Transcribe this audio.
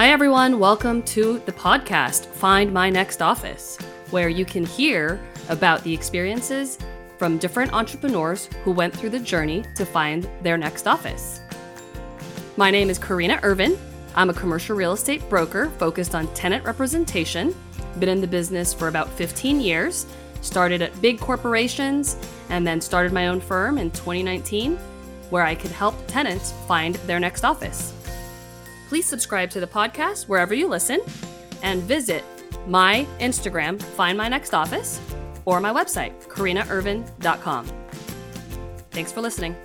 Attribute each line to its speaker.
Speaker 1: Hi, everyone. Welcome to the podcast, Find My Next Office, where you can hear about the experiences from different entrepreneurs who went through the journey to find their next office. My name is Corina Irvin. I'm a commercial real estate broker focused on tenant representation. Been in the business for about 15 years. Started at big corporations and then started my own firm in 2019 where I could help tenants find their next office. Please subscribe to the podcast wherever you listen and visit my Instagram, Find My Next Office, or my website, corinairvin.com. Thanks for listening.